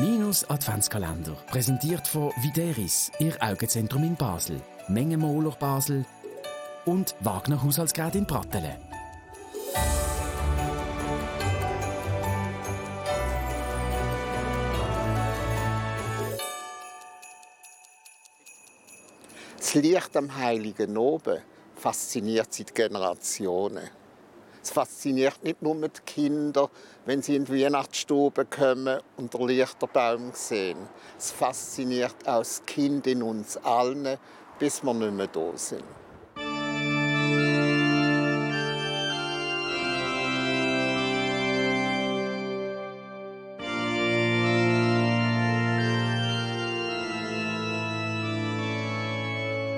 Minus Adventskalender, präsentiert von Videris, Ihr Augenzentrum in Basel, Mengenmoler Basel und Wagner Haushaltsgerät in Pratteln. Das Licht am Heiligen Oben fasziniert seit Generationen. Es fasziniert nicht nur die Kinder, wenn sie in die Weihnachtsstube kommen und den Lichterbaum sehen. Es fasziniert auch das Kind in uns allen, bis wir nicht mehr da sind.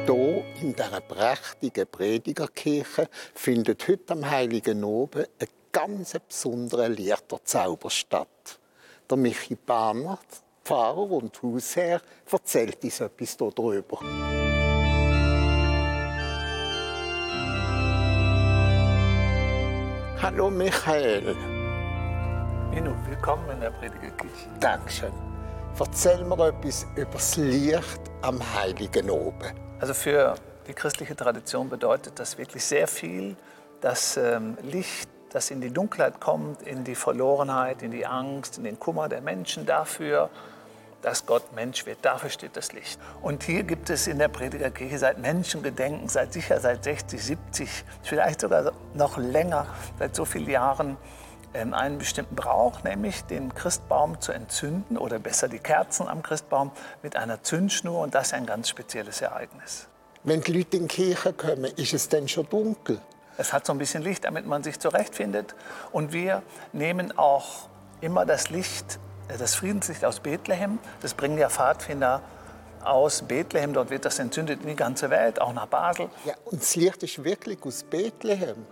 Hier in dieser prächtigen Predigerkirche findet heute am Heiligen Oben ein ganz besonderer Liederzauber statt. Der Michi Bahner, Pfarrer und Hausherr, erzählt uns etwas darüber. Hallo Michael. Minu, willkommen in der Predigerkirche. Dankeschön. Erzähl mir etwas über das Licht am Heiligen Oben. Also für die christliche Tradition bedeutet das wirklich sehr viel, das ähm, Licht, das in die Dunkelheit kommt, in die Verlorenheit, in die Angst, in den Kummer der Menschen dafür, dass Gott Mensch wird. Dafür steht das Licht. Und hier gibt es in der Predigerkirche seit Menschengedenken, seit sicher seit 60, 70, vielleicht sogar noch länger, seit so vielen Jahren einen bestimmten Brauch, nämlich den Christbaum zu entzünden oder besser die Kerzen am Christbaum mit einer Zündschnur. Und das ist ein ganz spezielles Ereignis. Wenn die Leute in die Kirche kommen, ist es dann schon dunkel? Es hat so ein bisschen Licht, damit man sich zurechtfindet. Und wir nehmen auch immer das Licht, äh, das Friedenslicht aus Bethlehem. Das bringen ja Pfadfinder aus Bethlehem. Dort wird das entzündet in die ganze Welt, auch nach Basel. Ja, und das Licht ist wirklich aus Bethlehem.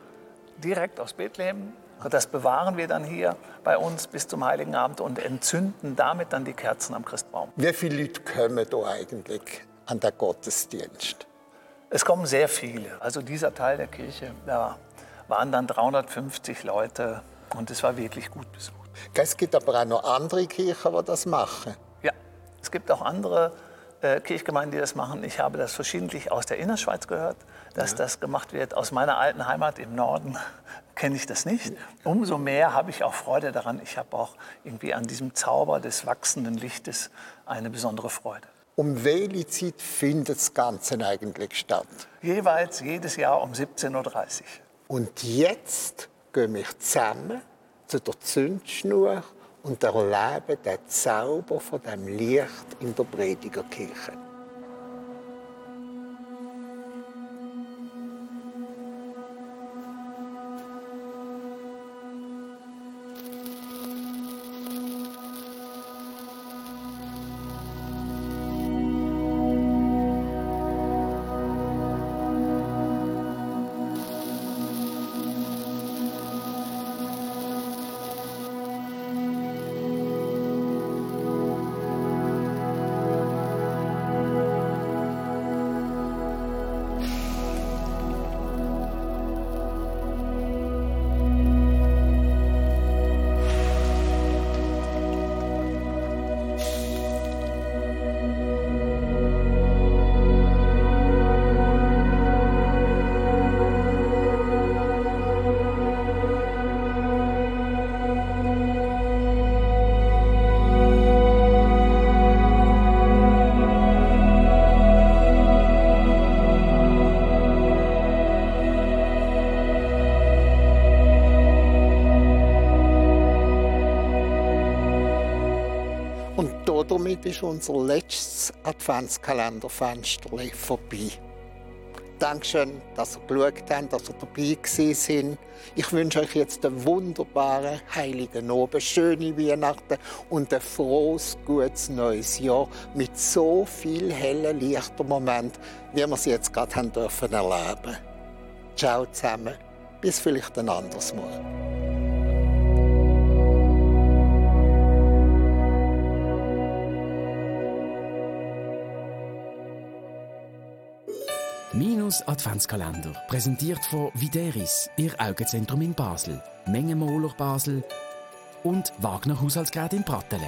Direkt aus Bethlehem. Das bewahren wir dann hier bei uns bis zum Heiligen Abend und entzünden damit dann die Kerzen am Christbaum. Wie viele Leute kommen da eigentlich an den Gottesdienst? Es kommen sehr viele. Also dieser Teil der Kirche, da waren dann 350 Leute und es war wirklich gut besucht. Es gibt aber auch noch andere Kirchen, die das machen. Ja, es gibt auch andere äh, Kirchgemeinden, die das machen. Ich habe das verschiedentlich aus der Innerschweiz gehört, dass ja. das gemacht wird. Aus meiner alten Heimat im Norden kenne ich das nicht. Umso mehr habe ich auch Freude daran. Ich habe auch irgendwie an diesem Zauber des wachsenden Lichtes eine besondere Freude. Um welche Zeit findet das Ganze eigentlich statt? Jeweils jedes Jahr um 17.30 Uhr. Und jetzt gehen wir zusammen zu der Zündschnur und erleben den Zauber von dem Licht in der Predigerkirche. Damit ist unser letztes Adventskalenderfenster vorbei. Dankeschön, dass ihr geschaut habt, dass ihr dabei sind. Ich wünsche euch jetzt einen wunderbaren Heiligen Abend, schöne Weihnachten und ein frohes, gutes neues Jahr mit so viel hellen Lichtermomenten, wie wir sie jetzt gerade haben dürfen erleben. Ciao zusammen, bis vielleicht ein anderes Mal. Minus Adventskalender, präsentiert von Videris, Ihr Augenzentrum in Basel, Mengenmoler Basel und Wagner Haushaltsgerät in Pratteln.